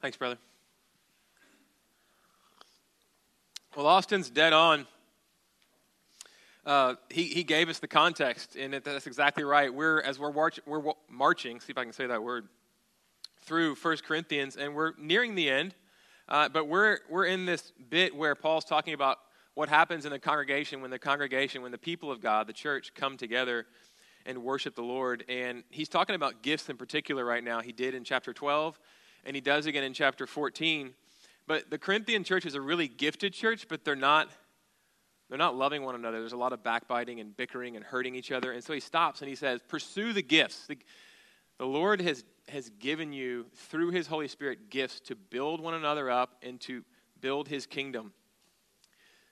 Thanks, brother. Well, Austin's dead on. Uh, he, he gave us the context, and that's exactly right. We're, as we're, march, we're marching, see if I can say that word, through 1 Corinthians, and we're nearing the end, uh, but we're, we're in this bit where Paul's talking about what happens in the congregation when the congregation, when the people of God, the church, come together and worship the Lord. And he's talking about gifts in particular right now. He did in chapter 12, and he does again in chapter 14. But the Corinthian church is a really gifted church, but they're not they're not loving one another. There's a lot of backbiting and bickering and hurting each other. And so he stops and he says, Pursue the gifts. The, the Lord has, has given you, through his Holy Spirit, gifts to build one another up and to build his kingdom.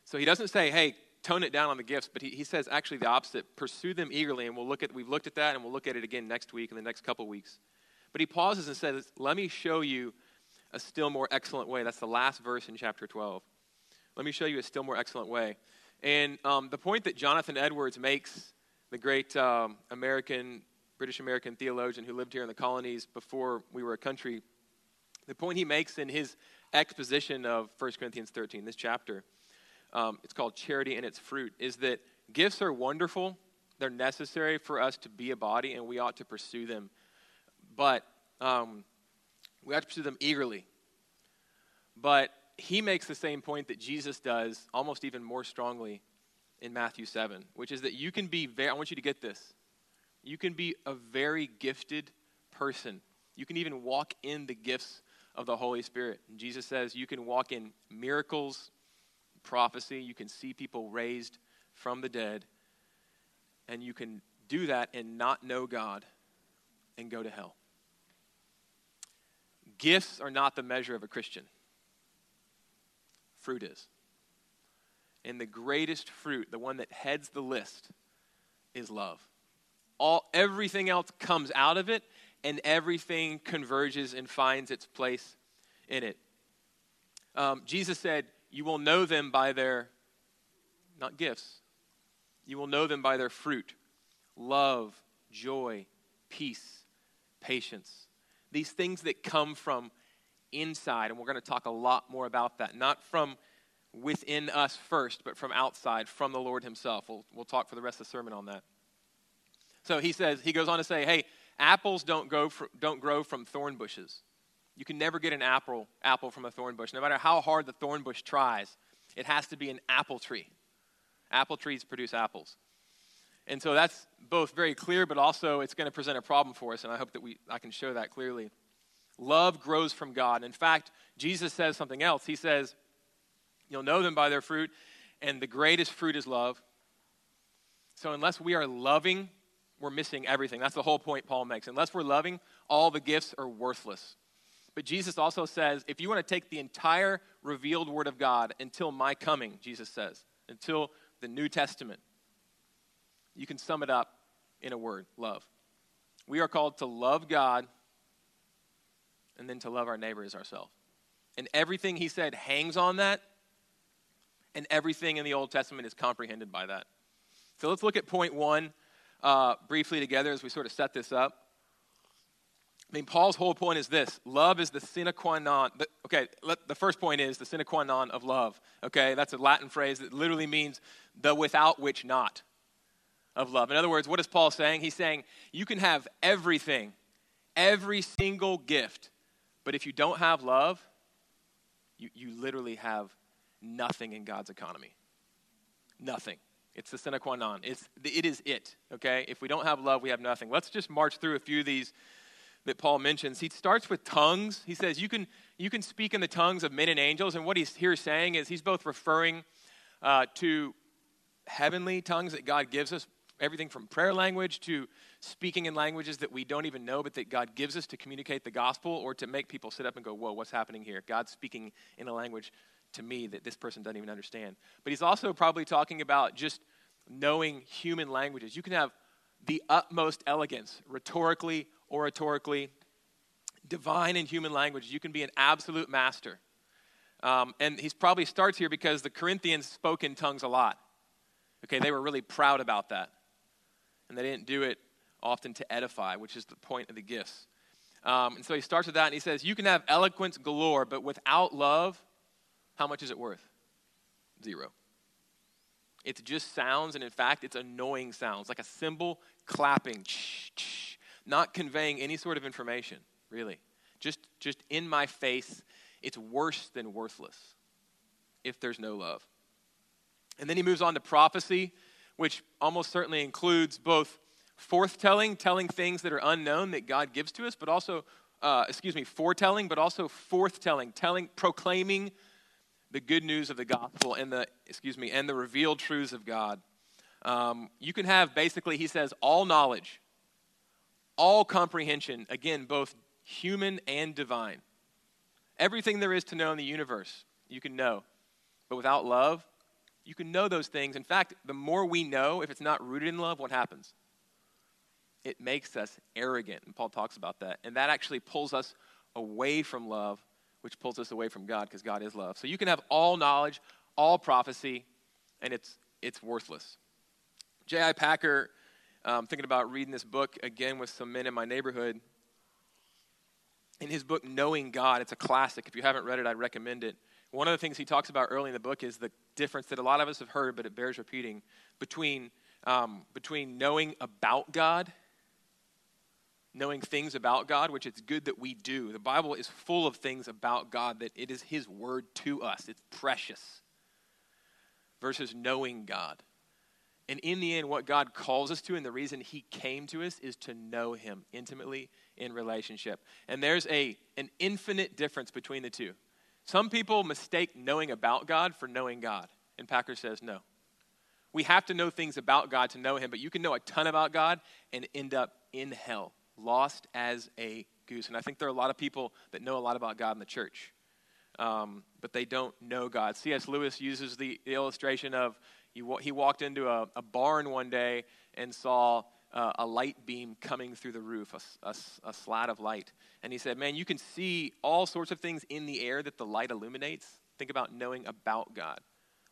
So he doesn't say, Hey, tone it down on the gifts, but he, he says actually the opposite. Pursue them eagerly. And we'll look at, we've looked at that and we'll look at it again next week and the next couple weeks. But he pauses and says, Let me show you a still more excellent way. That's the last verse in chapter 12. Let me show you a still more excellent way. And um, the point that Jonathan Edwards makes, the great um, American, British American theologian who lived here in the colonies before we were a country, the point he makes in his exposition of 1 Corinthians 13, this chapter, um, it's called Charity and Its Fruit, is that gifts are wonderful, they're necessary for us to be a body, and we ought to pursue them. But um, we have to pursue them eagerly. But he makes the same point that Jesus does, almost even more strongly in Matthew 7, which is that you can be very, I want you to get this. You can be a very gifted person. You can even walk in the gifts of the Holy Spirit. And Jesus says you can walk in miracles, prophecy, you can see people raised from the dead, and you can do that and not know God and go to hell. Gifts are not the measure of a Christian, fruit is. And the greatest fruit, the one that heads the list, is love. All, everything else comes out of it, and everything converges and finds its place in it. Um, Jesus said, You will know them by their, not gifts, you will know them by their fruit love, joy, peace, patience, these things that come from inside. And we're going to talk a lot more about that. Not from within us first, but from outside, from the Lord Himself. We'll, we'll talk for the rest of the sermon on that. So he says, he goes on to say, hey, apples don't, go don't grow from thorn bushes. You can never get an apple, apple from a thorn bush. No matter how hard the thorn bush tries, it has to be an apple tree. Apple trees produce apples. And so that's both very clear, but also it's going to present a problem for us, and I hope that we, I can show that clearly. Love grows from God. In fact, Jesus says something else. He says, You'll know them by their fruit, and the greatest fruit is love. So unless we are loving, we're missing everything. That's the whole point Paul makes. Unless we're loving, all the gifts are worthless. But Jesus also says, if you want to take the entire revealed word of God until my coming, Jesus says, until the New Testament, you can sum it up in a word love. We are called to love God and then to love our neighbor as ourselves. And everything he said hangs on that, and everything in the Old Testament is comprehended by that. So let's look at point one uh, briefly together as we sort of set this up. I mean, Paul's whole point is this love is the sine qua non. The, okay, let, the first point is the sine qua non of love. Okay, that's a Latin phrase that literally means the without which not of love. In other words, what is Paul saying? He's saying you can have everything, every single gift, but if you don't have love, you, you literally have nothing in God's economy. Nothing. It's the sine qua non. It's, it is it, okay? If we don't have love, we have nothing. Let's just march through a few of these that Paul mentions. He starts with tongues. He says you can, you can speak in the tongues of men and angels. And what he's here saying is he's both referring uh, to heavenly tongues that God gives us, everything from prayer language to speaking in languages that we don't even know, but that God gives us to communicate the gospel or to make people sit up and go, Whoa, what's happening here? God's speaking in a language to me that this person doesn't even understand. But he's also probably talking about just knowing human languages. You can have the utmost elegance, rhetorically, oratorically, divine and human languages. You can be an absolute master. Um, and he probably starts here because the Corinthians spoke in tongues a lot. Okay, they were really proud about that and they didn't do it often to edify, which is the point of the gifts. Um, and so he starts with that and he says, You can have eloquence galore, but without love, how much is it worth? Zero. It's just sounds, and in fact, it's annoying sounds, like a cymbal clapping, not conveying any sort of information, really. Just, just in my face, it's worse than worthless if there's no love. And then he moves on to prophecy, which almost certainly includes both forthtelling, telling things that are unknown that God gives to us, but also, uh, excuse me, foretelling, but also forthtelling, telling, proclaiming the good news of the gospel and the, excuse me, and the revealed truths of God. Um, you can have basically, he says, all knowledge, all comprehension, again, both human and divine. Everything there is to know in the universe, you can know. But without love, you can know those things. In fact, the more we know, if it's not rooted in love, what happens? It makes us arrogant. And Paul talks about that. And that actually pulls us away from love, which pulls us away from God because God is love. So you can have all knowledge, all prophecy, and it's, it's worthless. J.I. Packer, um, thinking about reading this book again with some men in my neighborhood. In his book, Knowing God, it's a classic. If you haven't read it, I'd recommend it. One of the things he talks about early in the book is the difference that a lot of us have heard, but it bears repeating, between, um, between knowing about God, knowing things about God, which it's good that we do. The Bible is full of things about God that it is His word to us, it's precious, versus knowing God. And in the end, what God calls us to, and the reason He came to us, is to know Him intimately in relationship. And there's a, an infinite difference between the two. Some people mistake knowing about God for knowing God. And Packer says no. We have to know things about God to know Him, but you can know a ton about God and end up in hell, lost as a goose. And I think there are a lot of people that know a lot about God in the church, um, but they don't know God. C.S. Lewis uses the, the illustration of he, he walked into a, a barn one day and saw uh, a light beam coming through the roof, a, a, a, slat of light. And he said, Man, you can see all sorts of things in the air that the light illuminates. Think about knowing about God,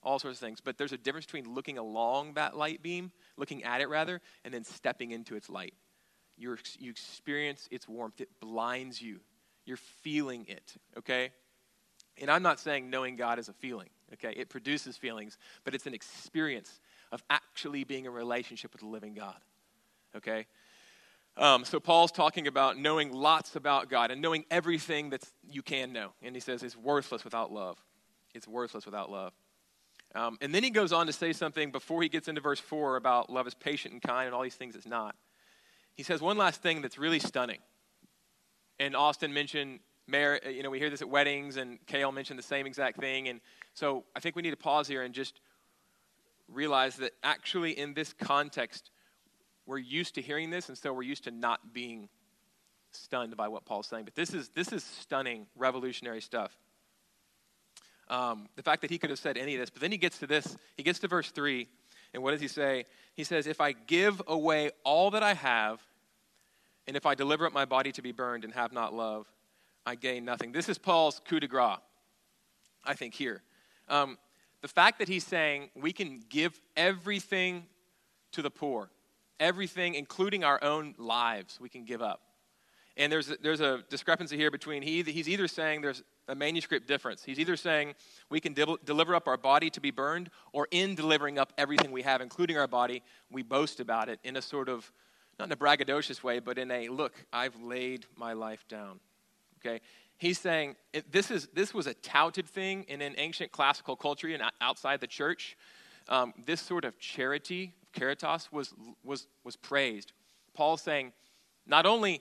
all sorts of things. But there's a difference between looking along that light beam, looking at it rather, and then stepping into its light. You're, you experience its warmth, it blinds you. You're feeling it, okay? And I'm not saying knowing God is a feeling, okay? It produces feelings, but it's an experience of actually being in relationship with the living God okay? Um, so Paul's talking about knowing lots about God and knowing everything that you can know. And he says it's worthless without love. It's worthless without love. Um, and then he goes on to say something before he gets into verse 4 about love is patient and kind and all these things it's not. He says one last thing that's really stunning. And Austin mentioned, you know, we hear this at weddings, and Kale mentioned the same exact thing. And so I think we need to pause here and just realize that actually in this context, we're used to hearing this, and so we're used to not being stunned by what Paul's saying. But this is, this is stunning, revolutionary stuff. Um, the fact that he could have said any of this, but then he gets to this, he gets to verse 3, and what does he say? He says, If I give away all that I have, and if I deliver up my body to be burned and have not love, I gain nothing. This is Paul's coup de grace, I think, here. Um, the fact that he's saying we can give everything to the poor, everything, including our own lives, we can give up. And there's a, there's a discrepancy here between he, he's either saying there's a manuscript difference. He's either saying we can de- deliver up our body to be burned, or in delivering up everything we have, including our body, we boast about it in a sort of, not in a braggadocious way, but in a look, I've laid my life down. Okay? He's saying this, is, this was a touted thing in an ancient classical culture and outside the church. Um, this sort of charity caritas, was, was, was praised. Paul's saying, not only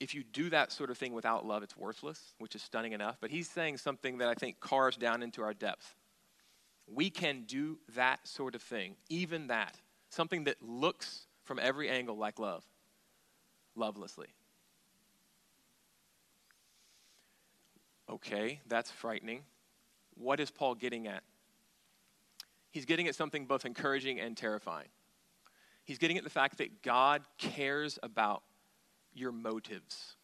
if you do that sort of thing without love, it's worthless, which is stunning enough, but he's saying something that I think carves down into our depth. We can do that sort of thing, even that, something that looks from every angle like love, lovelessly. Okay, that's frightening. What is Paul getting at? He's getting at something both encouraging and terrifying. He's getting at the fact that God cares about your motives.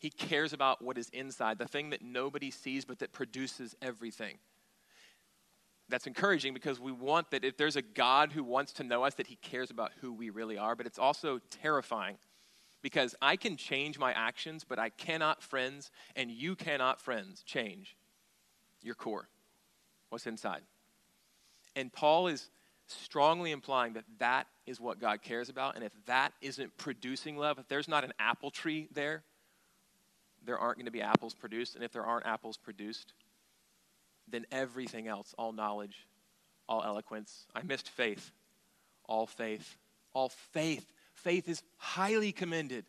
He cares about what is inside, the thing that nobody sees but that produces everything. That's encouraging because we want that if there's a God who wants to know us, that he cares about who we really are. But it's also terrifying Because I can change my actions, but I cannot, friends, and you cannot, friends, change your core, what's inside. And Paul is strongly implying that that is what God cares about. And if that isn't producing love, if there's not an apple tree there, there aren't going to be apples produced. And if there aren't apples produced, then everything else, all knowledge, all eloquence, I missed faith, all faith, all faith. Faith is highly commended.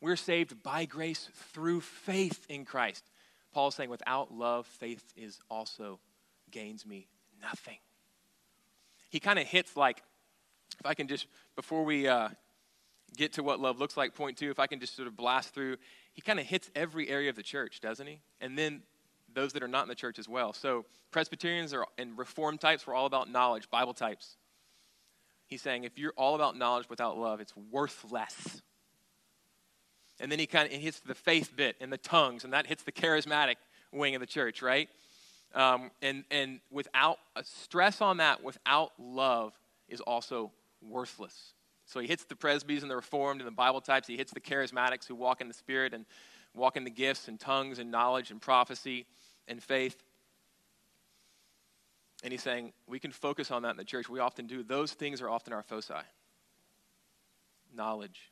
We're saved by grace through faith in Christ. Paul's saying, without love, faith is also gains me nothing. He kind of hits like, if I can just, before we uh, get to what love looks like, point two, if I can just sort of blast through, he kind of hits every area of the church, doesn't he? And then those that are not in the church as well. So Presbyterians are, and Reformed types were all about knowledge, Bible types. He's saying if you're all about knowledge without love, it's worthless. And then he kind of hits the faith bit and the tongues, and that hits the charismatic wing of the church, right? Um, and, and without a stress on that, without love, is also worthless. So he hits the presbys and the reformed and the Bible types. He hits the charismatics who walk in the Spirit and walk in the gifts and tongues and knowledge and prophecy and faith. And he's saying we can focus on that in the church. We often do. Those things are often our foci knowledge,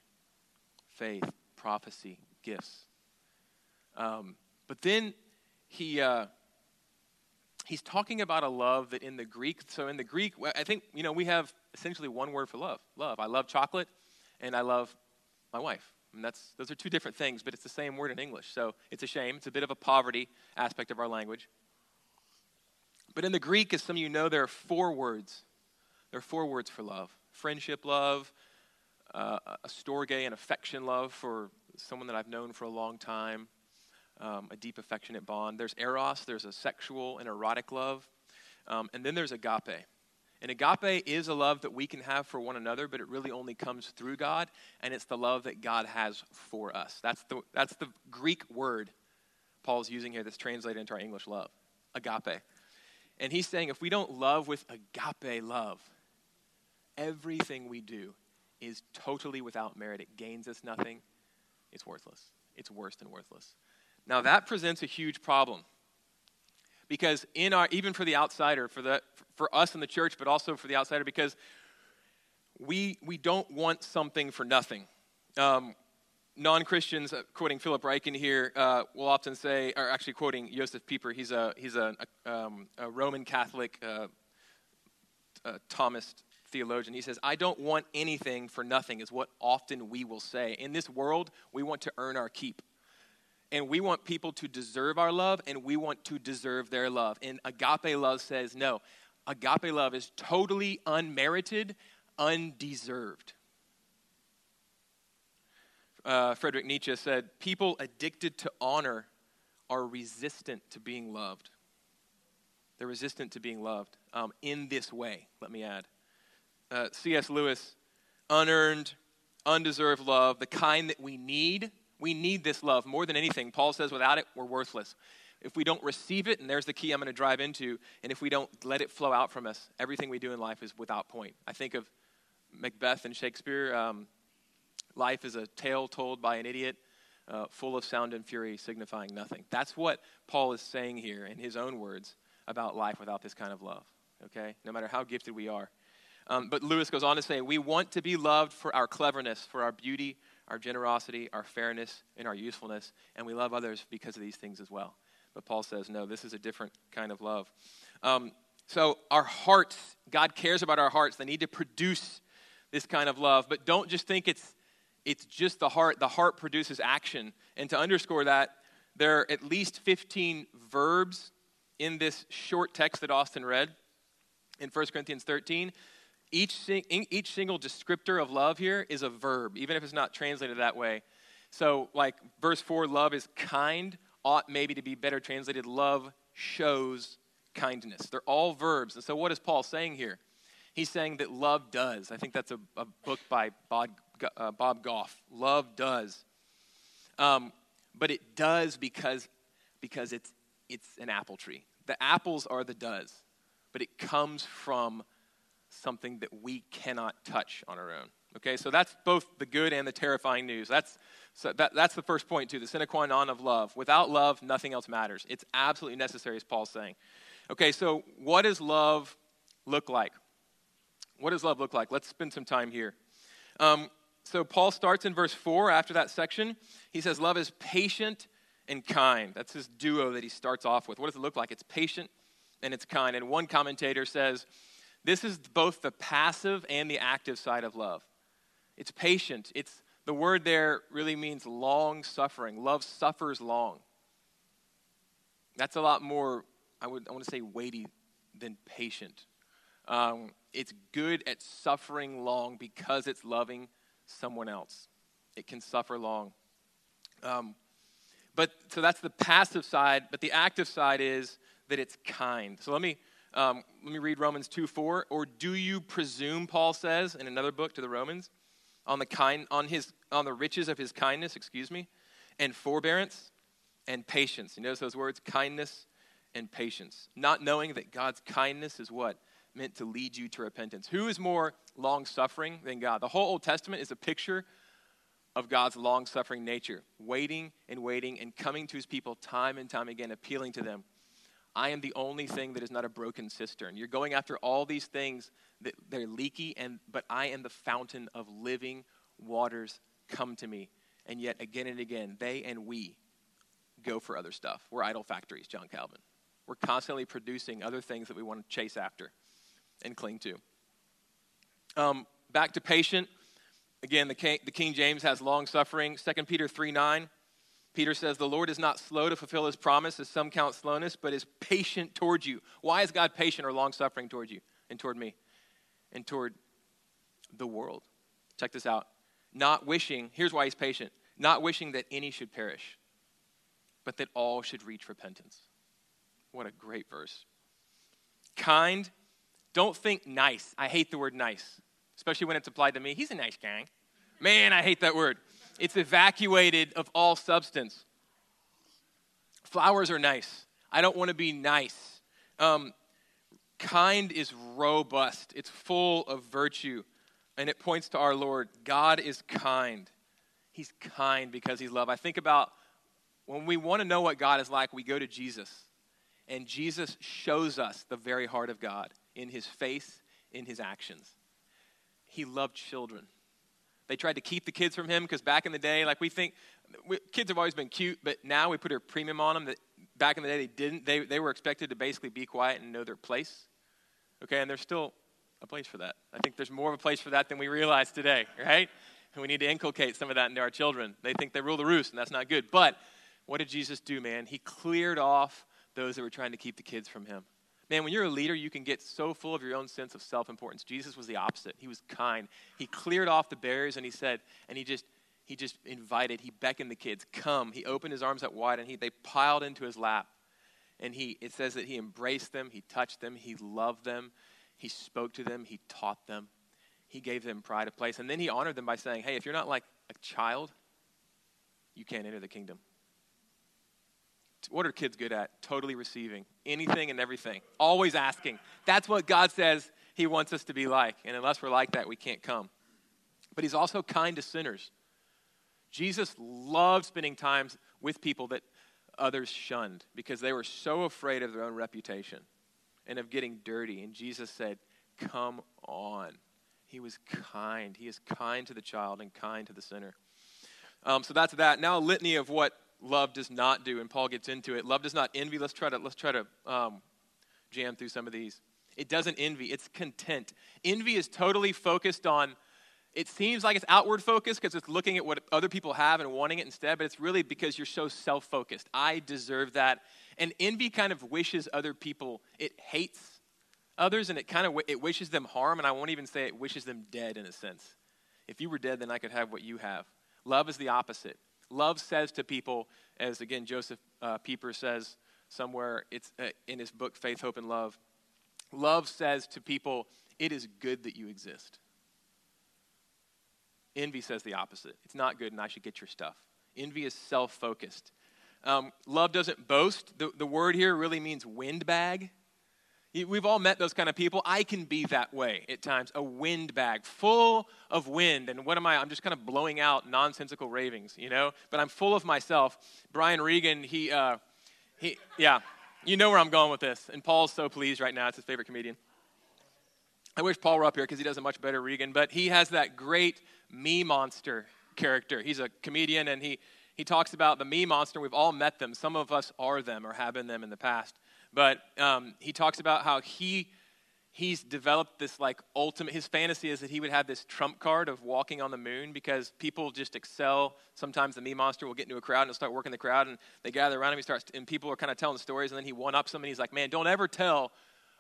faith, prophecy, gifts. Um, but then he. Uh, he's talking about a love that in the Greek, so in the Greek, I think, you know, we have essentially one word for love love. I love chocolate and I love my wife. And that's, those are two different things, but it's the same word in English. So it's a shame. It's a bit of a poverty aspect of our language. But in the Greek, as some of you know, there are four words. There are four words for love friendship love, uh, a storge, an affection love for someone that I've known for a long time, um, a deep affectionate bond. There's eros, there's a sexual and erotic love. Um, and then there's agape. And agape is a love that we can have for one another, but it really only comes through God, and it's the love that God has for us. That's the, that's the Greek word Paul's using here that's translated into our English love agape. And he's saying if we don't love with agape love, everything we do is totally without merit. It gains us nothing, it's worthless. It's worse than worthless. Now, that presents a huge problem because in our even for the outsider for the for us in the church but also for the outsider because we we don't want something for nothing. Um, non-christians uh, quoting philip ryken here uh, will often say or actually quoting joseph pieper he's a he's a, a, um, a roman catholic uh, thomist theologian. He says i don't want anything for nothing is what often we will say. In this world we want to earn our keep and we want people to deserve our love and we want to deserve their love. And agape love says no. Agape love is totally unmerited, undeserved. Uh, Frederick Nietzsche said, People addicted to honor are resistant to being loved. They're resistant to being loved um, in this way, let me add. Uh, C.S. Lewis, unearned, undeserved love, the kind that we need we need this love more than anything. Paul says, without it, we're worthless. If we don't receive it, and there's the key I'm going to drive into, and if we don't let it flow out from us, everything we do in life is without point. I think of Macbeth and Shakespeare. Um, life is a tale told by an idiot, uh, full of sound and fury, signifying nothing. That's what Paul is saying here in his own words about life without this kind of love, okay? No matter how gifted we are. Um, but Lewis goes on to say, We want to be loved for our cleverness, for our beauty, our generosity, our fairness, and our usefulness, and we love others because of these things as well. But Paul says, no, this is a different kind of love. Um, so, our hearts, God cares about our hearts. They need to produce this kind of love. But don't just think it's, it's just the heart. The heart produces action. And to underscore that, there are at least 15 verbs in this short text that Austin read in 1 Corinthians 13 each, each single descriptor of love here is a verb, even if it's not translated that way. So, like verse 4, love is kind, ought maybe to be better translated, love shows kindness. They're all verbs. And so, what is Paul saying here? He's saying that love does. I think that's a, a book by Bob, uh, Bob Goff. Love does. Um, but it does because, because it's, it's an apple tree. The apples are the does, but it comes from something that we cannot touch on our own. Okay, so that's both the good and the terrifying news. That's, so that, that's the first point, too, the sine qua non of love. Without love, nothing else matters. It's absolutely necessary, as Paul's saying. Okay, so what does love look like? What does love look like? Let's spend some time here. Um, so Paul starts in verse 4 after that section. He says, Love is patient and kind. That's his duo that he starts off with. What does it look like? It's patient and it's kind. And one commentator says, This is both the passive and the active side of love. It's patient. It's the word there really means long suffering. Love suffers long. That's a lot more, I would I want to say weighty than patient. Um, it's good at suffering long because it's loving someone else. It can suffer long. Um, but so that's the passive side, but the active side is that it's kind. So let me um, let me read Romans 2 4. Or do you presume, Paul says in another book to the Romans, on the kind on his on the riches of his kindness, excuse me, and forbearance and patience. You notice those words, kindness and patience. Not knowing that God's kindness is what? Meant to lead you to repentance. Who is more long suffering than God? The whole Old Testament is a picture of God's long suffering nature, waiting and waiting and coming to his people time and time again, appealing to them. I am the only thing that is not a broken cistern. You're going after all these things that they're leaky, and, but I am the fountain of living waters. Come to me. And yet, again and again, they and we go for other stuff. We're idol factories, John Calvin. We're constantly producing other things that we want to chase after and cling to. Um, back to patient. Again, the King, the King James has long suffering. 2 Peter 3 9. Peter says, The Lord is not slow to fulfill his promise, as some count slowness, but is patient towards you. Why is God patient or long suffering toward you and toward me and toward the world? Check this out. Not wishing, here's why he's patient, not wishing that any should perish, but that all should reach repentance. What a great verse. Kind, don't think nice. I hate the word nice, especially when it's applied to me. He's a nice guy. Man, I hate that word. It's evacuated of all substance. Flowers are nice. I don't want to be nice. Um, kind is robust, it's full of virtue, and it points to our Lord. God is kind. He's kind because He's love. I think about when we want to know what God is like, we go to Jesus. And Jesus shows us the very heart of God in His face, in His actions. He loved children. They tried to keep the kids from him because back in the day, like we think, we, kids have always been cute, but now we put a premium on them that back in the day they didn't. They, they were expected to basically be quiet and know their place. Okay, and there's still a place for that. I think there's more of a place for that than we realize today, right? And we need to inculcate some of that into our children. They think they rule the roost, and that's not good. But what did Jesus do, man? He cleared off those that were trying to keep the kids from him. Man, when you're a leader, you can get so full of your own sense of self importance. Jesus was the opposite. He was kind. He cleared off the barriers and he said, and he just, he just invited, he beckoned the kids, come. He opened his arms out wide and he, they piled into his lap. And he, it says that he embraced them, he touched them, he loved them, he spoke to them, he taught them, he gave them pride of place. And then he honored them by saying, hey, if you're not like a child, you can't enter the kingdom. What are kids good at? Totally receiving anything and everything, always asking. That's what God says He wants us to be like. And unless we're like that, we can't come. But He's also kind to sinners. Jesus loved spending times with people that others shunned because they were so afraid of their own reputation and of getting dirty. And Jesus said, Come on. He was kind. He is kind to the child and kind to the sinner. Um, so that's that. Now, a litany of what love does not do, and Paul gets into it. Love does not envy. Let's try to let's try to um, jam through some of these. It doesn't envy. It's content. Envy is totally focused on. It seems like it's outward focused because it's looking at what other people have and wanting it instead, but it's really because you're so self focused. I deserve that. And envy kind of wishes other people. It hates others and it kind of it wishes them harm. And I won't even say it wishes them dead in a sense. If you were dead, then I could have what you have. Love is the opposite. Love says to people, as again Joseph uh, Pieper says somewhere it's uh, in his book Faith, Hope, and Love. Love says to people, "It is good that you exist." Envy says the opposite. It's not good, and I should get your stuff. Envy is self-focused. Um, love doesn't boast. The, the word here really means windbag. We've all met those kind of people. I can be that way at times, a windbag full of wind. And what am I? I'm just kind of blowing out nonsensical ravings, you know? But I'm full of myself. Brian Regan, he, uh, he, yeah, you know where I'm going with this. And Paul's so pleased right now. It's his favorite comedian. I wish Paul were up here because he does a much better Regan, but he has that great me monster character. He's a comedian and he, he talks about the me monster. We've all met them. Some of us are them or have been them in the past. But um, he talks about how he he's developed this like ultimate his fantasy is that he would have this trump card of walking on the moon because people just excel. Sometimes the me monster will get into a crowd and start working the crowd and they gather around him. He starts and people are kind of telling stories and then he one ups them and he's like man don't ever tell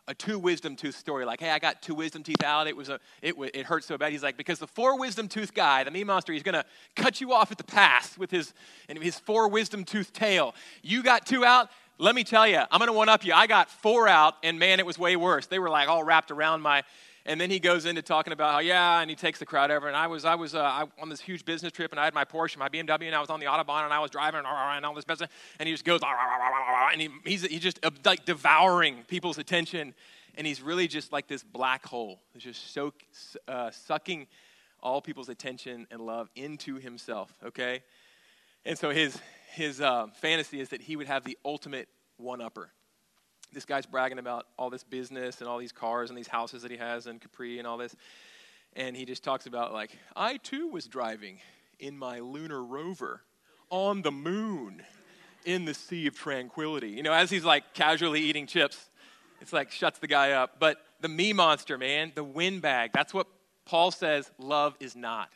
a two wisdom tooth story like hey i got two wisdom teeth out. It was a it, it hurt so bad he's like because the four wisdom tooth guy the me monster he's to cut you off at the pass with his and his four wisdom tooth tale. You got two out let me tell you, I'm going to one up you. I got four out, and man, it was way worse. They were like all wrapped around my. And then he goes into talking about how, yeah, and he takes the crowd over. And I was, I was uh, I, on this huge business trip, and I had my Porsche, my BMW, and I was on the Autobahn, and I was driving, and all this business. And he just goes, and he, he's, he's just uh, like devouring people's attention. And he's really just like this black hole. He's just so, uh, sucking all people's attention and love into himself, okay? And so his, his uh, fantasy is that he would have the ultimate one upper. This guy's bragging about all this business and all these cars and these houses that he has in Capri and all this. And he just talks about, like, I too was driving in my lunar rover on the moon in the sea of tranquility. You know, as he's like casually eating chips, it's like shuts the guy up. But the me monster, man, the windbag, that's what Paul says love is not.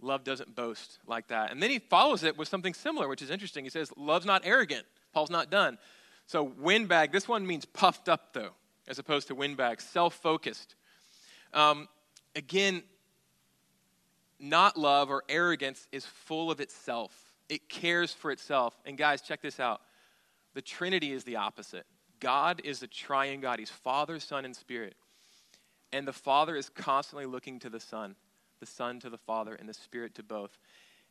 Love doesn't boast like that. And then he follows it with something similar, which is interesting. He says, Love's not arrogant. Paul's not done. So, windbag, this one means puffed up, though, as opposed to windbag, self focused. Um, again, not love or arrogance is full of itself, it cares for itself. And, guys, check this out the Trinity is the opposite. God is the triune God, He's Father, Son, and Spirit. And the Father is constantly looking to the Son the Son to the Father, and the Spirit to both.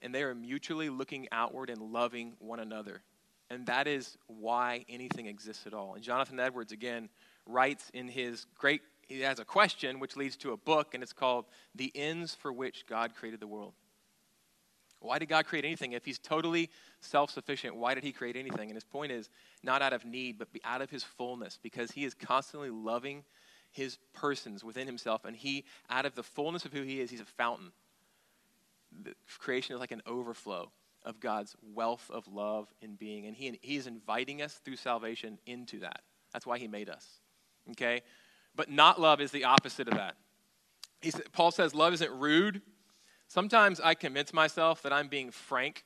And they are mutually looking outward and loving one another. And that is why anything exists at all. And Jonathan Edwards, again, writes in his great, he has a question which leads to a book, and it's called The Ends for Which God Created the World. Why did God create anything? If He's totally self sufficient, why did He create anything? And his point is not out of need, but out of His fullness, because He is constantly loving his persons within himself, and he, out of the fullness of who he is, he's a fountain. The creation is like an overflow of God's wealth of love and being, and he, he is inviting us through salvation into that. That's why he made us. Okay? But not love is the opposite of that. He, Paul says love isn't rude. Sometimes I convince myself that I'm being frank,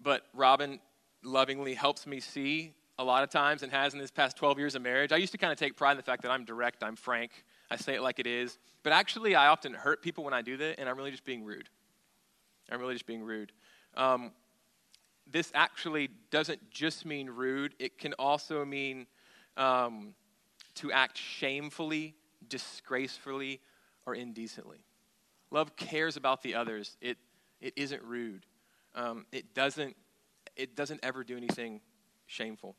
but Robin lovingly helps me see a lot of times and has in this past 12 years of marriage. I used to kind of take pride in the fact that I'm direct, I'm frank, I say it like it is. But actually, I often hurt people when I do that, and I'm really just being rude. I'm really just being rude. Um, this actually doesn't just mean rude, it can also mean um, to act shamefully, disgracefully, or indecently. Love cares about the others. It, it isn't rude. Um, it, doesn't, it doesn't ever do anything shameful.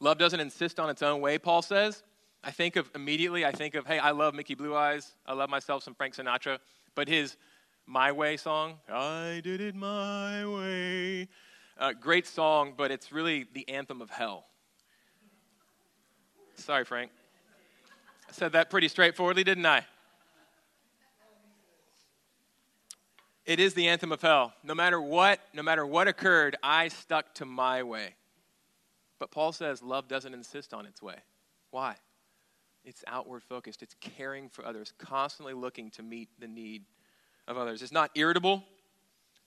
Love doesn't insist on its own way, Paul says. I think of immediately, I think of, hey, I love Mickey Blue Eyes. I love myself some Frank Sinatra. But his My Way song, I did it my way. Uh, great song, but it's really the anthem of hell. Sorry, Frank. I said that pretty straightforwardly, didn't I? It is the anthem of hell. No matter what, no matter what occurred, I stuck to my way. But Paul says love doesn't insist on its way. Why? It's outward focused, it's caring for others, constantly looking to meet the need of others. It's not irritable,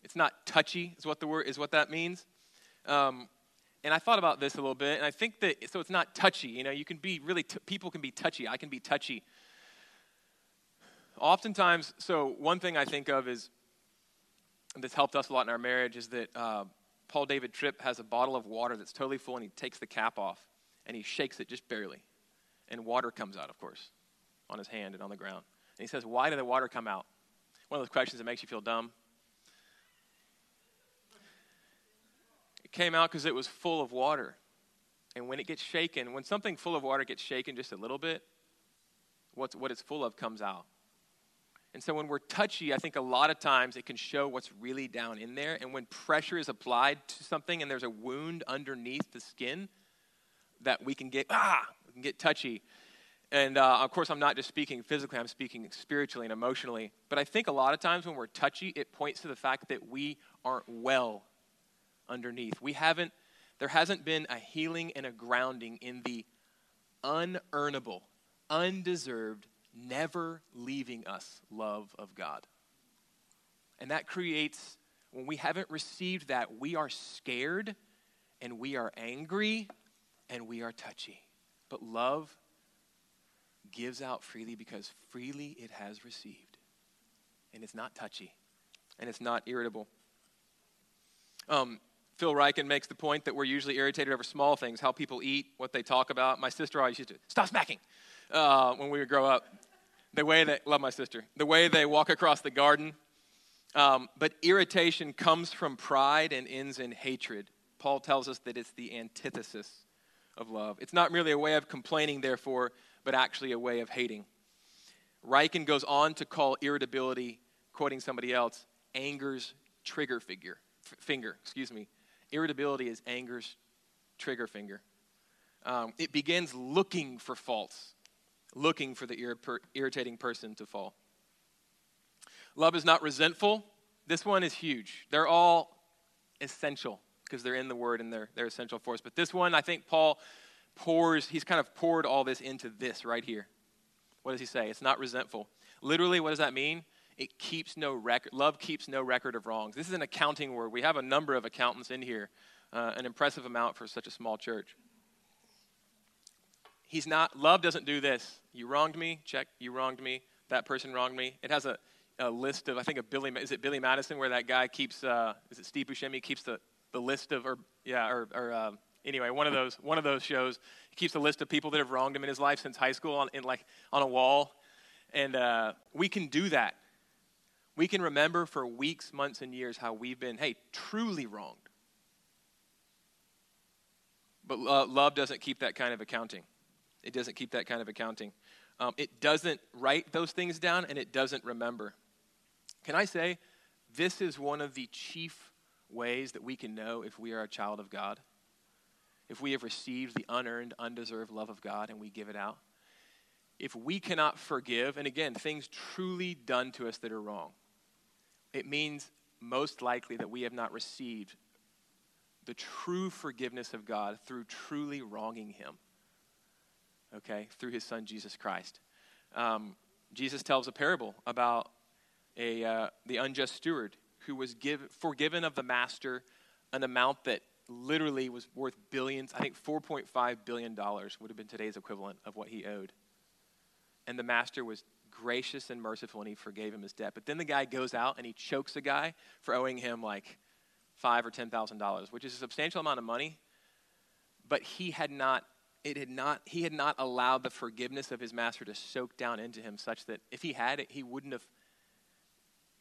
it's not touchy, is what, the word, is what that means. Um, and I thought about this a little bit, and I think that, so it's not touchy. You know, you can be really, t- people can be touchy. I can be touchy. Oftentimes, so one thing I think of is, this helped us a lot in our marriage, is that uh, Paul David Tripp has a bottle of water that's totally full, and he takes the cap off and he shakes it just barely. And water comes out, of course, on his hand and on the ground. And he says, Why did the water come out? One of those questions that makes you feel dumb. It came out because it was full of water. And when it gets shaken, when something full of water gets shaken just a little bit, what's, what it's full of comes out. And so when we're touchy, I think a lot of times it can show what's really down in there. And when pressure is applied to something and there's a wound underneath the skin, that we can get, ah, we can get touchy. And uh, of course, I'm not just speaking physically, I'm speaking spiritually and emotionally. But I think a lot of times when we're touchy, it points to the fact that we aren't well underneath. We haven't, there hasn't been a healing and a grounding in the unearnable, undeserved, never leaving us love of God. And that creates, when we haven't received that, we are scared and we are angry and we are touchy. But love gives out freely because freely it has received. And it's not touchy and it's not irritable. Um, Phil Ryken makes the point that we're usually irritated over small things, how people eat, what they talk about. My sister always used to stop smacking uh, when we would grow up. The way they, love my sister, the way they walk across the garden. Um, but irritation comes from pride and ends in hatred. Paul tells us that it's the antithesis of love. It's not merely a way of complaining, therefore, but actually a way of hating. Ryken goes on to call irritability, quoting somebody else, anger's trigger figure, f- finger, excuse me. Irritability is anger's trigger finger. Um, it begins looking for faults, looking for the ir- irritating person to fall. Love is not resentful. This one is huge. They're all essential because they're in the word and they're, they're essential for us. But this one, I think Paul pours, he's kind of poured all this into this right here. What does he say? It's not resentful. Literally, what does that mean? It keeps no record. Love keeps no record of wrongs. This is an accounting word. We have a number of accountants in here, uh, an impressive amount for such a small church. He's not, love doesn't do this. You wronged me, check, you wronged me. That person wronged me. It has a, a list of, I think, of Billy, is it Billy Madison where that guy keeps, uh, is it Steve Buscemi keeps the, the list of, or, yeah, or, or uh, anyway, one of those one of those shows. He keeps a list of people that have wronged him in his life since high school on in like on a wall, and uh, we can do that. We can remember for weeks, months, and years how we've been, hey, truly wronged. But uh, love doesn't keep that kind of accounting. It doesn't keep that kind of accounting. Um, it doesn't write those things down, and it doesn't remember. Can I say, this is one of the chief ways that we can know if we are a child of God? if we have received the unearned, undeserved love of God and we give it out, if we cannot forgive, and again, things truly done to us that are wrong, it means most likely that we have not received the true forgiveness of God through truly wronging Him, okay, through His Son Jesus Christ. Um, Jesus tells a parable about a, uh, the unjust steward who was give, forgiven of the master an amount that literally was worth billions. I think $4.5 billion would have been today's equivalent of what he owed. And the master was gracious and merciful and he forgave him his debt. But then the guy goes out and he chokes a guy for owing him like five or ten thousand dollars, which is a substantial amount of money. But he had not it had not he had not allowed the forgiveness of his master to soak down into him such that if he had it, he wouldn't have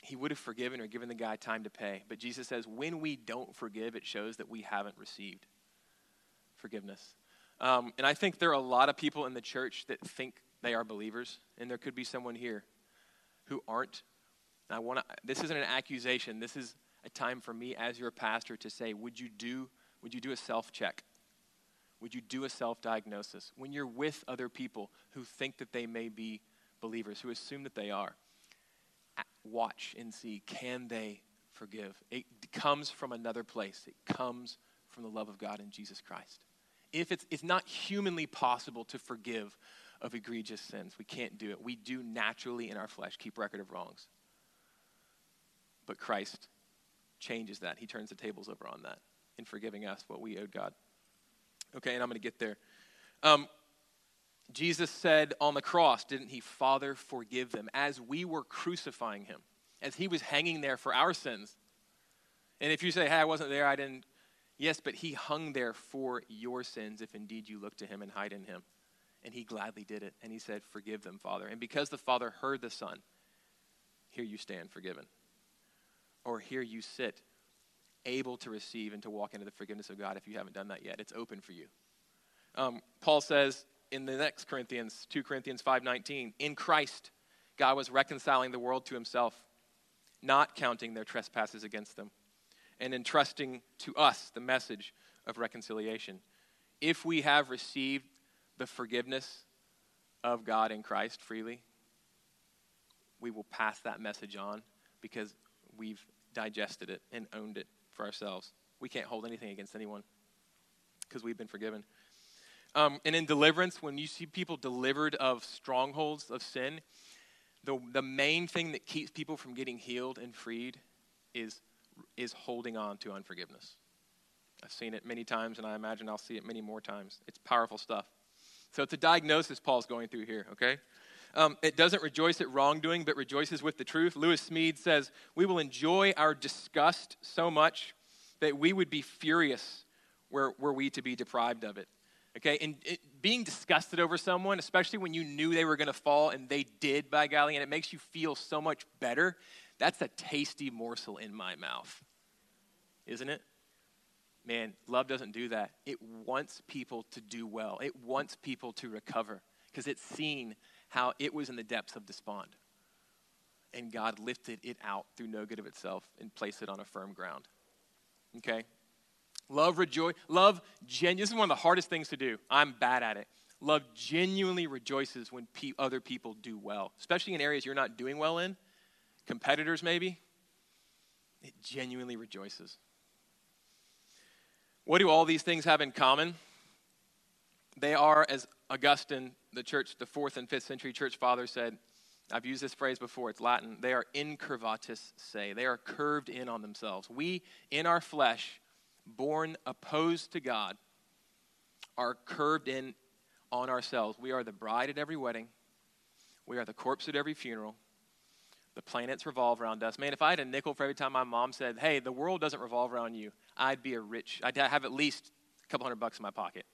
he would have forgiven or given the guy time to pay. But Jesus says, when we don't forgive, it shows that we haven't received forgiveness. Um, and I think there are a lot of people in the church that think they are believers, and there could be someone here who aren't. I want to. This isn't an accusation. This is a time for me as your pastor to say, would you do? Would you do a self check? Would you do a self diagnosis when you're with other people who think that they may be believers, who assume that they are? watch and see can they forgive. It comes from another place, it comes from the love of God in Jesus Christ. If it's, it's not humanly possible to forgive of egregious sins, we can't do it. We do naturally in our flesh keep record of wrongs. But Christ changes that. He turns the tables over on that in forgiving us what we owed God. Okay, and I'm going to get there. Um, Jesus said on the cross, didn't he, Father, forgive them, as we were crucifying him, as he was hanging there for our sins. And if you say, hey, I wasn't there, I didn't, yes, but he hung there for your sins if indeed you look to him and hide in him. And he gladly did it. And he said, Forgive them, Father. And because the Father heard the Son, here you stand forgiven. Or here you sit, able to receive and to walk into the forgiveness of God if you haven't done that yet. It's open for you. Um, Paul says in the next Corinthians, 2 Corinthians 5:19, in Christ God was reconciling the world to himself, not counting their trespasses against them, and entrusting to us the message of reconciliation. If we have received the forgiveness of God in Christ freely, we will pass that message on because we've digested it and owned it for ourselves. We can't hold anything against anyone because we've been forgiven. Um, and in deliverance, when you see people delivered of strongholds of sin, the, the main thing that keeps people from getting healed and freed is, is holding on to unforgiveness. I've seen it many times, and I imagine I'll see it many more times. It's powerful stuff. So it's a diagnosis Paul's going through here, okay? Um, it doesn't rejoice at wrongdoing, but rejoices with the truth. Lewis Smedes says, We will enjoy our disgust so much that we would be furious were, were we to be deprived of it. Okay, and it, being disgusted over someone, especially when you knew they were going to fall and they did by golly, and it makes you feel so much better, that's a tasty morsel in my mouth, isn't it? Man, love doesn't do that. It wants people to do well, it wants people to recover because it's seen how it was in the depths of despond. And God lifted it out through no good of itself and placed it on a firm ground. Okay? Love rejoice. Love gen- This is one of the hardest things to do. I'm bad at it. Love genuinely rejoices when pe- other people do well, especially in areas you're not doing well in. Competitors, maybe. It genuinely rejoices. What do all these things have in common? They are, as Augustine, the church, the fourth and fifth century church father said, I've used this phrase before, it's Latin. They are incurvatus se. They are curved in on themselves. We, in our flesh, born opposed to God, are curved in on ourselves. We are the bride at every wedding, we are the corpse at every funeral. The planets revolve around us. Man, if I had a nickel for every time my mom said, Hey, the world doesn't revolve around you, I'd be a rich, I'd have at least a couple hundred bucks in my pocket.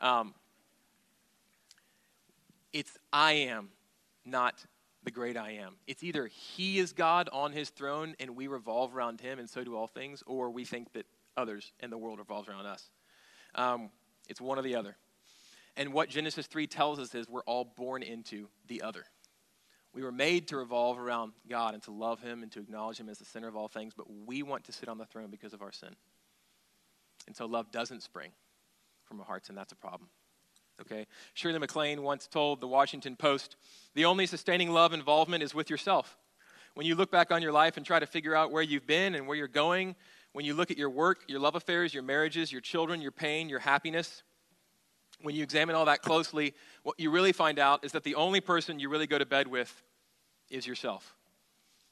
Um, it's I am, not the great I am. It's either He is God on His throne and we revolve around Him and so do all things, or we think that others, and the world revolves around us. Um, it's one or the other. And what Genesis 3 tells us is we're all born into the other. We were made to revolve around God and to love Him and to acknowledge Him as the center of all things, but we want to sit on the throne because of our sin. And so love doesn't spring from our hearts, and that's a problem. Okay? Shirley MacLaine once told the Washington Post the only sustaining love involvement is with yourself. When you look back on your life and try to figure out where you've been and where you're going, when you look at your work, your love affairs, your marriages, your children, your pain, your happiness, when you examine all that closely, what you really find out is that the only person you really go to bed with is yourself.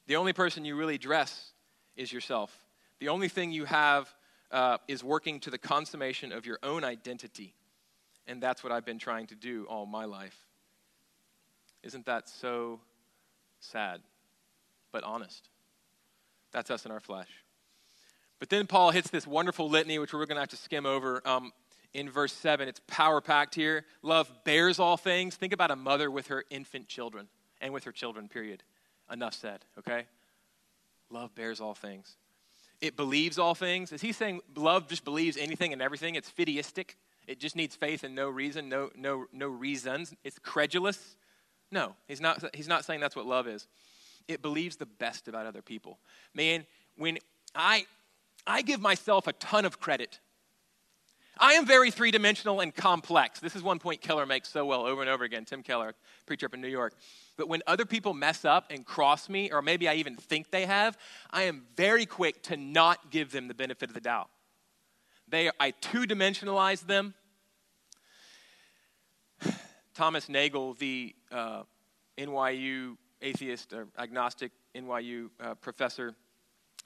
The only person you really dress is yourself. The only thing you have uh, is working to the consummation of your own identity. And that's what I've been trying to do all my life. Isn't that so sad, but honest? That's us in our flesh. But then Paul hits this wonderful litany, which we're going to have to skim over. Um, in verse 7, it's power packed here. Love bears all things. Think about a mother with her infant children and with her children, period. Enough said, okay? Love bears all things. It believes all things. Is he saying love just believes anything and everything? It's fideistic. It just needs faith and no reason, no, no, no reasons. It's credulous. No, he's not, he's not saying that's what love is. It believes the best about other people. Man, when I, I give myself a ton of credit. I am very three dimensional and complex. This is one point Keller makes so well over and over again. Tim Keller, preacher up in New York. But when other people mess up and cross me, or maybe I even think they have, I am very quick to not give them the benefit of the doubt. They, I two dimensionalize them. Thomas Nagel, the uh, NYU atheist or agnostic NYU uh, professor,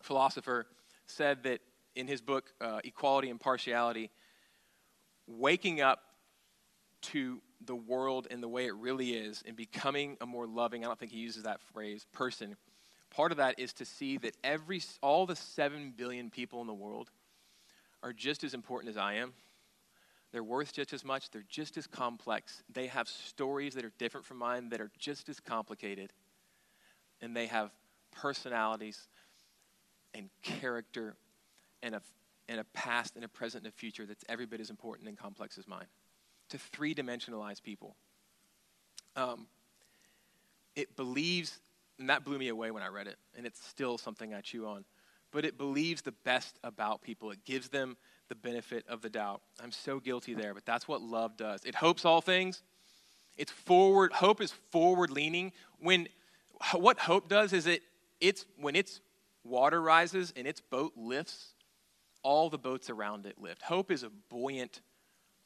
philosopher, said that in his book, uh, Equality and Partiality, waking up to the world and the way it really is and becoming a more loving, I don't think he uses that phrase, person, part of that is to see that every, all the 7 billion people in the world are just as important as I am. They're worth just as much. They're just as complex. They have stories that are different from mine that are just as complicated. And they have personalities and character and a, and a past and a present and a future that's every bit as important and complex as mine. to three dimensionalize people. Um, it believes, and that blew me away when I read it, and it's still something I chew on, but it believes the best about people. It gives them the benefit of the doubt. I'm so guilty there, but that's what love does. It hopes all things. It's forward, hope is forward leaning. When what hope does is it it's when its water rises and its boat lifts, all the boats around it lift. Hope is a buoyant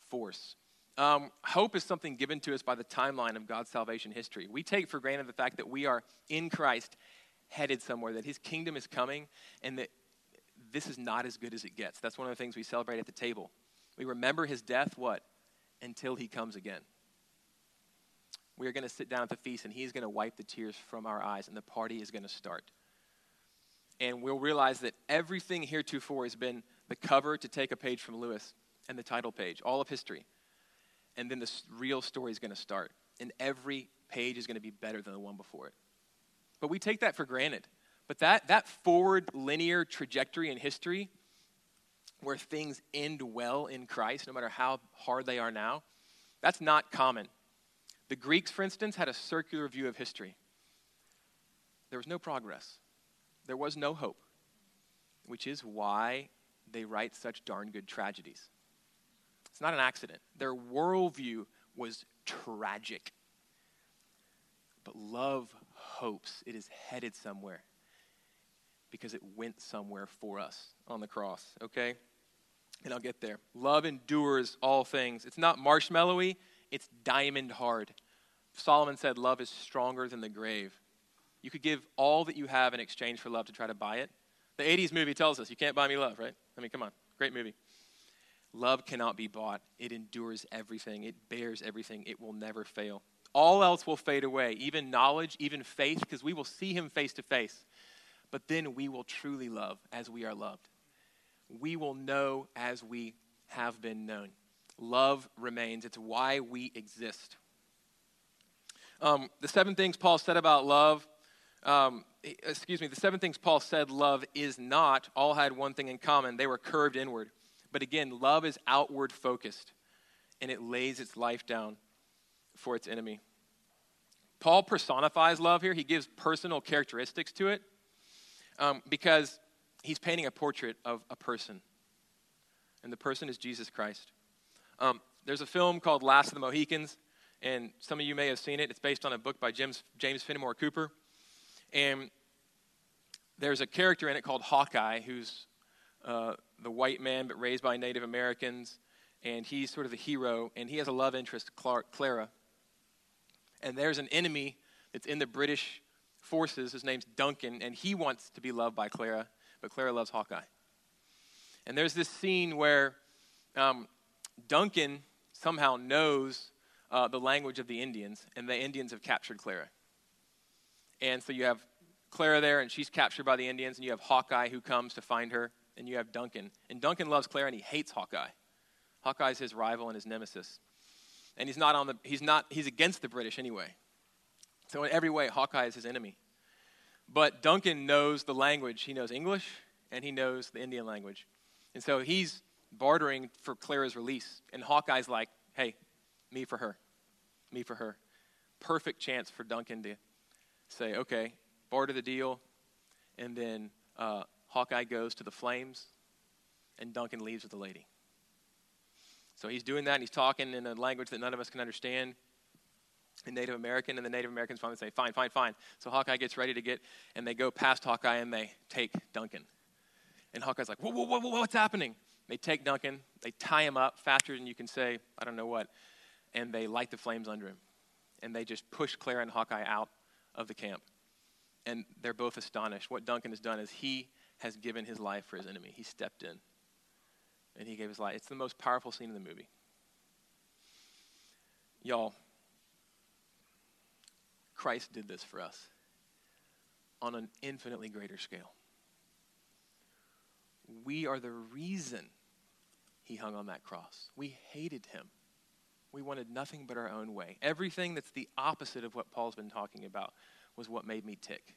force. Um, hope is something given to us by the timeline of God's salvation history. We take for granted the fact that we are in Christ, headed somewhere, that His kingdom is coming, and that this is not as good as it gets. That's one of the things we celebrate at the table. We remember His death, what? Until He comes again. We are going to sit down at the feast, and He's going to wipe the tears from our eyes, and the party is going to start. And we'll realize that everything heretofore has been the cover to take a page from Lewis and the title page, all of history and then the real story is going to start. And every page is going to be better than the one before it. But we take that for granted. But that, that forward linear trajectory in history, where things end well in Christ, no matter how hard they are now, that's not common. The Greeks, for instance, had a circular view of history. There was no progress, there was no hope, which is why they write such darn good tragedies. It's not an accident. Their worldview was tragic. But love hopes it is headed somewhere because it went somewhere for us on the cross, okay? And I'll get there. Love endures all things. It's not marshmallowy, it's diamond hard. Solomon said, Love is stronger than the grave. You could give all that you have in exchange for love to try to buy it. The 80s movie tells us you can't buy me love, right? I mean, come on. Great movie. Love cannot be bought. It endures everything, it bears everything, it will never fail. All else will fade away, even knowledge, even faith, because we will see him face to face. But then we will truly love as we are loved. We will know as we have been known. Love remains, it's why we exist. Um, the seven things Paul said about love, um, excuse me, the seven things Paul said love is not, all had one thing in common. They were curved inward. But again, love is outward focused and it lays its life down for its enemy. Paul personifies love here, he gives personal characteristics to it um, because he's painting a portrait of a person. And the person is Jesus Christ. Um, there's a film called Last of the Mohicans, and some of you may have seen it. It's based on a book by James, James Fenimore Cooper. And there's a character in it called Hawkeye who's uh, the white man, but raised by Native Americans. And he's sort of the hero, and he has a love interest, Clark, Clara. And there's an enemy that's in the British forces. His name's Duncan, and he wants to be loved by Clara, but Clara loves Hawkeye. And there's this scene where um, Duncan somehow knows uh, the language of the Indians, and the Indians have captured Clara. And so you have Clara there, and she's captured by the Indians, and you have Hawkeye who comes to find her and you have Duncan. And Duncan loves Clara and he hates Hawkeye. Hawkeye's his rival and his nemesis. And he's not on the he's not he's against the British anyway. So in every way, Hawkeye is his enemy. But Duncan knows the language. He knows English and he knows the Indian language. And so he's bartering for Clara's release. And Hawkeye's like, hey, me for her. Me for her. Perfect chance for Duncan to say, okay, barter the deal, and then uh, Hawkeye goes to the flames, and Duncan leaves with the lady. So he's doing that, and he's talking in a language that none of us can understand in Native American, and the Native Americans finally say, Fine, fine, fine. So Hawkeye gets ready to get, and they go past Hawkeye and they take Duncan. And Hawkeye's like, whoa, whoa, whoa, whoa, what's happening? They take Duncan, they tie him up faster than you can say, I don't know what, and they light the flames under him. And they just push Clara and Hawkeye out of the camp. And they're both astonished. What Duncan has done is he has given his life for his enemy. He stepped in and he gave his life. It's the most powerful scene in the movie. Y'all, Christ did this for us on an infinitely greater scale. We are the reason he hung on that cross. We hated him. We wanted nothing but our own way. Everything that's the opposite of what Paul's been talking about was what made me tick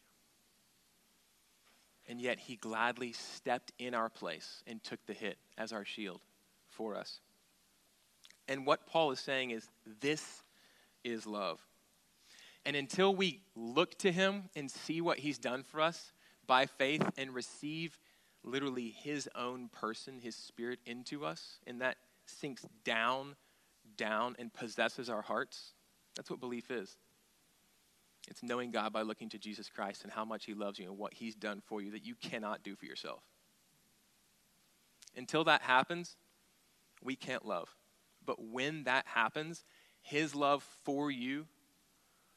and yet he gladly stepped in our place and took the hit as our shield for us. And what Paul is saying is this is love. And until we look to him and see what he's done for us by faith and receive literally his own person, his spirit into us, and that sinks down, down, and possesses our hearts, that's what belief is. It's knowing God by looking to Jesus Christ and how much he loves you and what he's done for you that you cannot do for yourself. Until that happens, we can't love. But when that happens, his love for you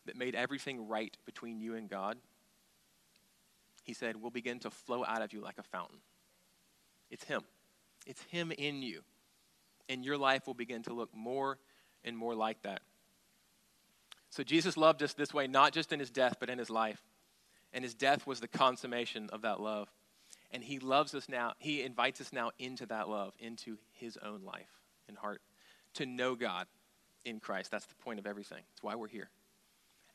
that made everything right between you and God, he said, will begin to flow out of you like a fountain. It's him. It's him in you. And your life will begin to look more and more like that. So Jesus loved us this way, not just in his death, but in his life. And his death was the consummation of that love. And he loves us now. He invites us now into that love, into his own life and heart, to know God in Christ. That's the point of everything. It's why we're here.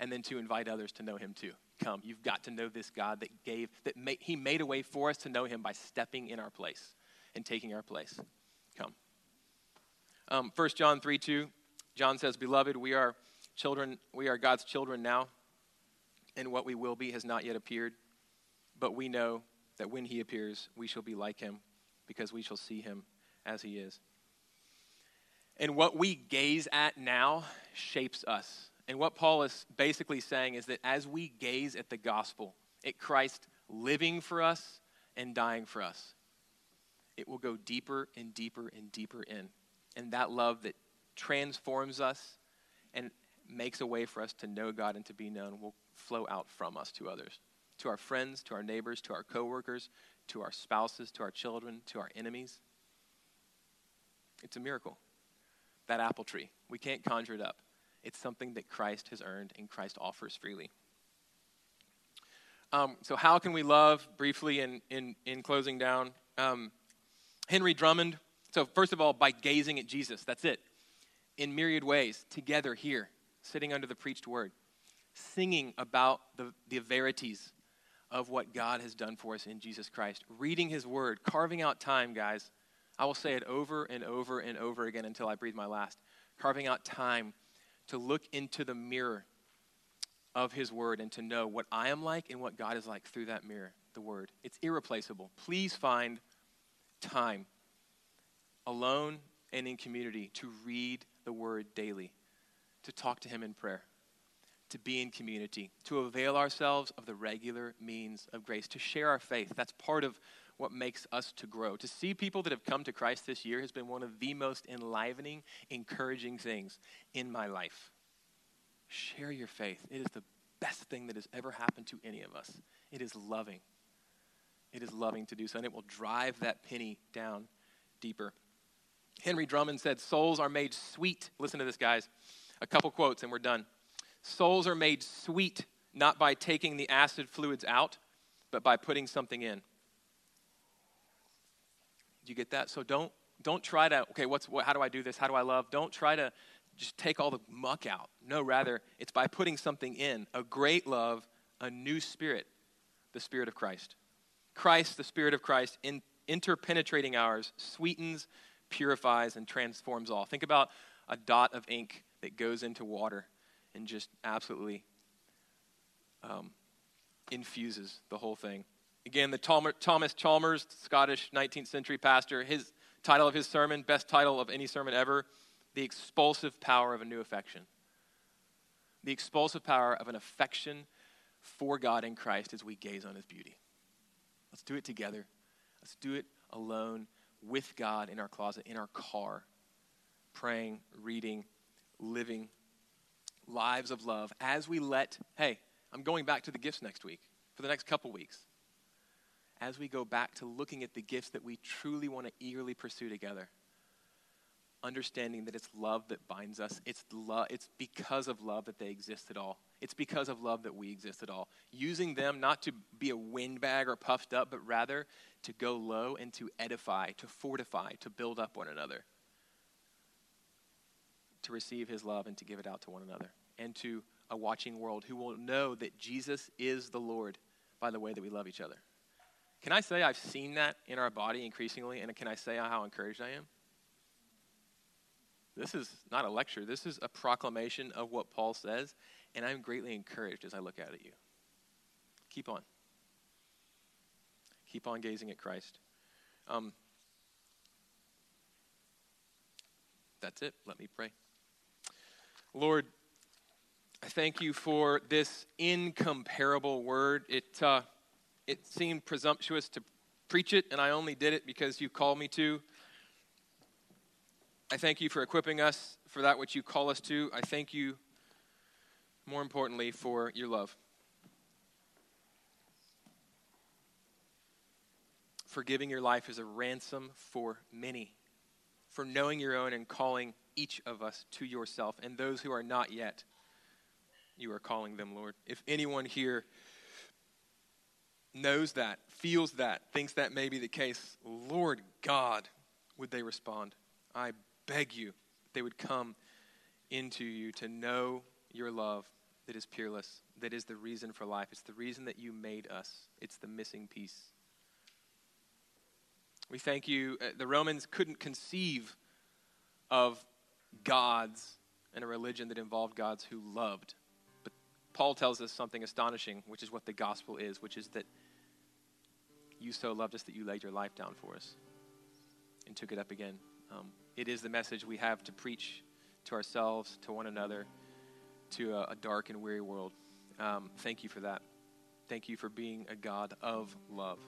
And then to invite others to know him too. Come, you've got to know this God that gave, that made, he made a way for us to know him by stepping in our place and taking our place. Come. Um, 1 John 3 2, John says, Beloved, we are children, we are God's children now, and what we will be has not yet appeared. But we know that when he appears, we shall be like him, because we shall see him as he is. And what we gaze at now shapes us. And what Paul is basically saying is that as we gaze at the gospel, at Christ living for us and dying for us, it will go deeper and deeper and deeper in. And that love that transforms us and makes a way for us to know God and to be known will flow out from us to others, to our friends, to our neighbors, to our coworkers, to our spouses, to our children, to our enemies. It's a miracle that apple tree. We can't conjure it up. It's something that Christ has earned and Christ offers freely. Um, so, how can we love briefly in, in, in closing down? Um, Henry Drummond. So, first of all, by gazing at Jesus. That's it. In myriad ways, together here, sitting under the preached word, singing about the, the verities of what God has done for us in Jesus Christ, reading his word, carving out time, guys, I will say it over and over and over again until I breathe my last. Carving out time to look into the mirror of His Word and to know what I am like and what God is like through that mirror, the Word. It's irreplaceable. Please find time alone and in community to read the Word daily, to talk to Him in prayer, to be in community, to avail ourselves of the regular means of grace, to share our faith. That's part of what makes us to grow. To see people that have come to Christ this year has been one of the most enlivening, encouraging things in my life. Share your faith. It is the best thing that has ever happened to any of us. It is loving. It is loving to do so, and it will drive that penny down deeper. Henry Drummond said, Souls are made sweet. Listen to this, guys. A couple quotes, and we're done. Souls are made sweet not by taking the acid fluids out, but by putting something in. Do you get that? So don't don't try to okay, what's what, how do I do this? How do I love? Don't try to just take all the muck out. No, rather, it's by putting something in, a great love, a new spirit, the spirit of Christ. Christ, the spirit of Christ, in, interpenetrating ours, sweetens, purifies, and transforms all. Think about a dot of ink that goes into water and just absolutely um, infuses the whole thing. Again, the Thomas Chalmers, Scottish 19th century pastor, his title of his sermon, best title of any sermon ever, The Expulsive Power of a New Affection. The expulsive power of an affection for God in Christ as we gaze on his beauty. Let's do it together. Let's do it alone with God in our closet, in our car, praying, reading, living lives of love as we let, hey, I'm going back to the gifts next week for the next couple weeks as we go back to looking at the gifts that we truly want to eagerly pursue together, understanding that it's love that binds us. It's, love, it's because of love that they exist at all. It's because of love that we exist at all. Using them not to be a windbag or puffed up, but rather to go low and to edify, to fortify, to build up one another. To receive his love and to give it out to one another. And to a watching world who will know that Jesus is the Lord by the way that we love each other. Can I say I've seen that in our body increasingly, and can I say how encouraged I am? This is not a lecture. This is a proclamation of what Paul says, and I'm greatly encouraged as I look out at you. Keep on. Keep on gazing at Christ. Um, that's it. Let me pray. Lord, I thank you for this incomparable word. It, uh, it seemed presumptuous to preach it, and I only did it because you called me to. I thank you for equipping us for that which you call us to. I thank you, more importantly, for your love. For giving your life as a ransom for many, for knowing your own and calling each of us to yourself, and those who are not yet, you are calling them, Lord. If anyone here knows that, feels that, thinks that may be the case, Lord God, would they respond? I beg you they would come into you to know your love that is peerless, that is the reason for life. It's the reason that you made us, it's the missing piece. We thank you. Uh, the Romans couldn't conceive of gods and a religion that involved gods who loved. But Paul tells us something astonishing, which is what the gospel is, which is that you so loved us that you laid your life down for us and took it up again. Um, it is the message we have to preach to ourselves, to one another, to a, a dark and weary world. Um, thank you for that. Thank you for being a God of love.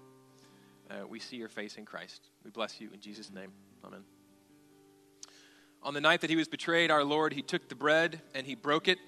Uh, we see your face in Christ. We bless you in Jesus' name. Amen. On the night that he was betrayed, our Lord, he took the bread and he broke it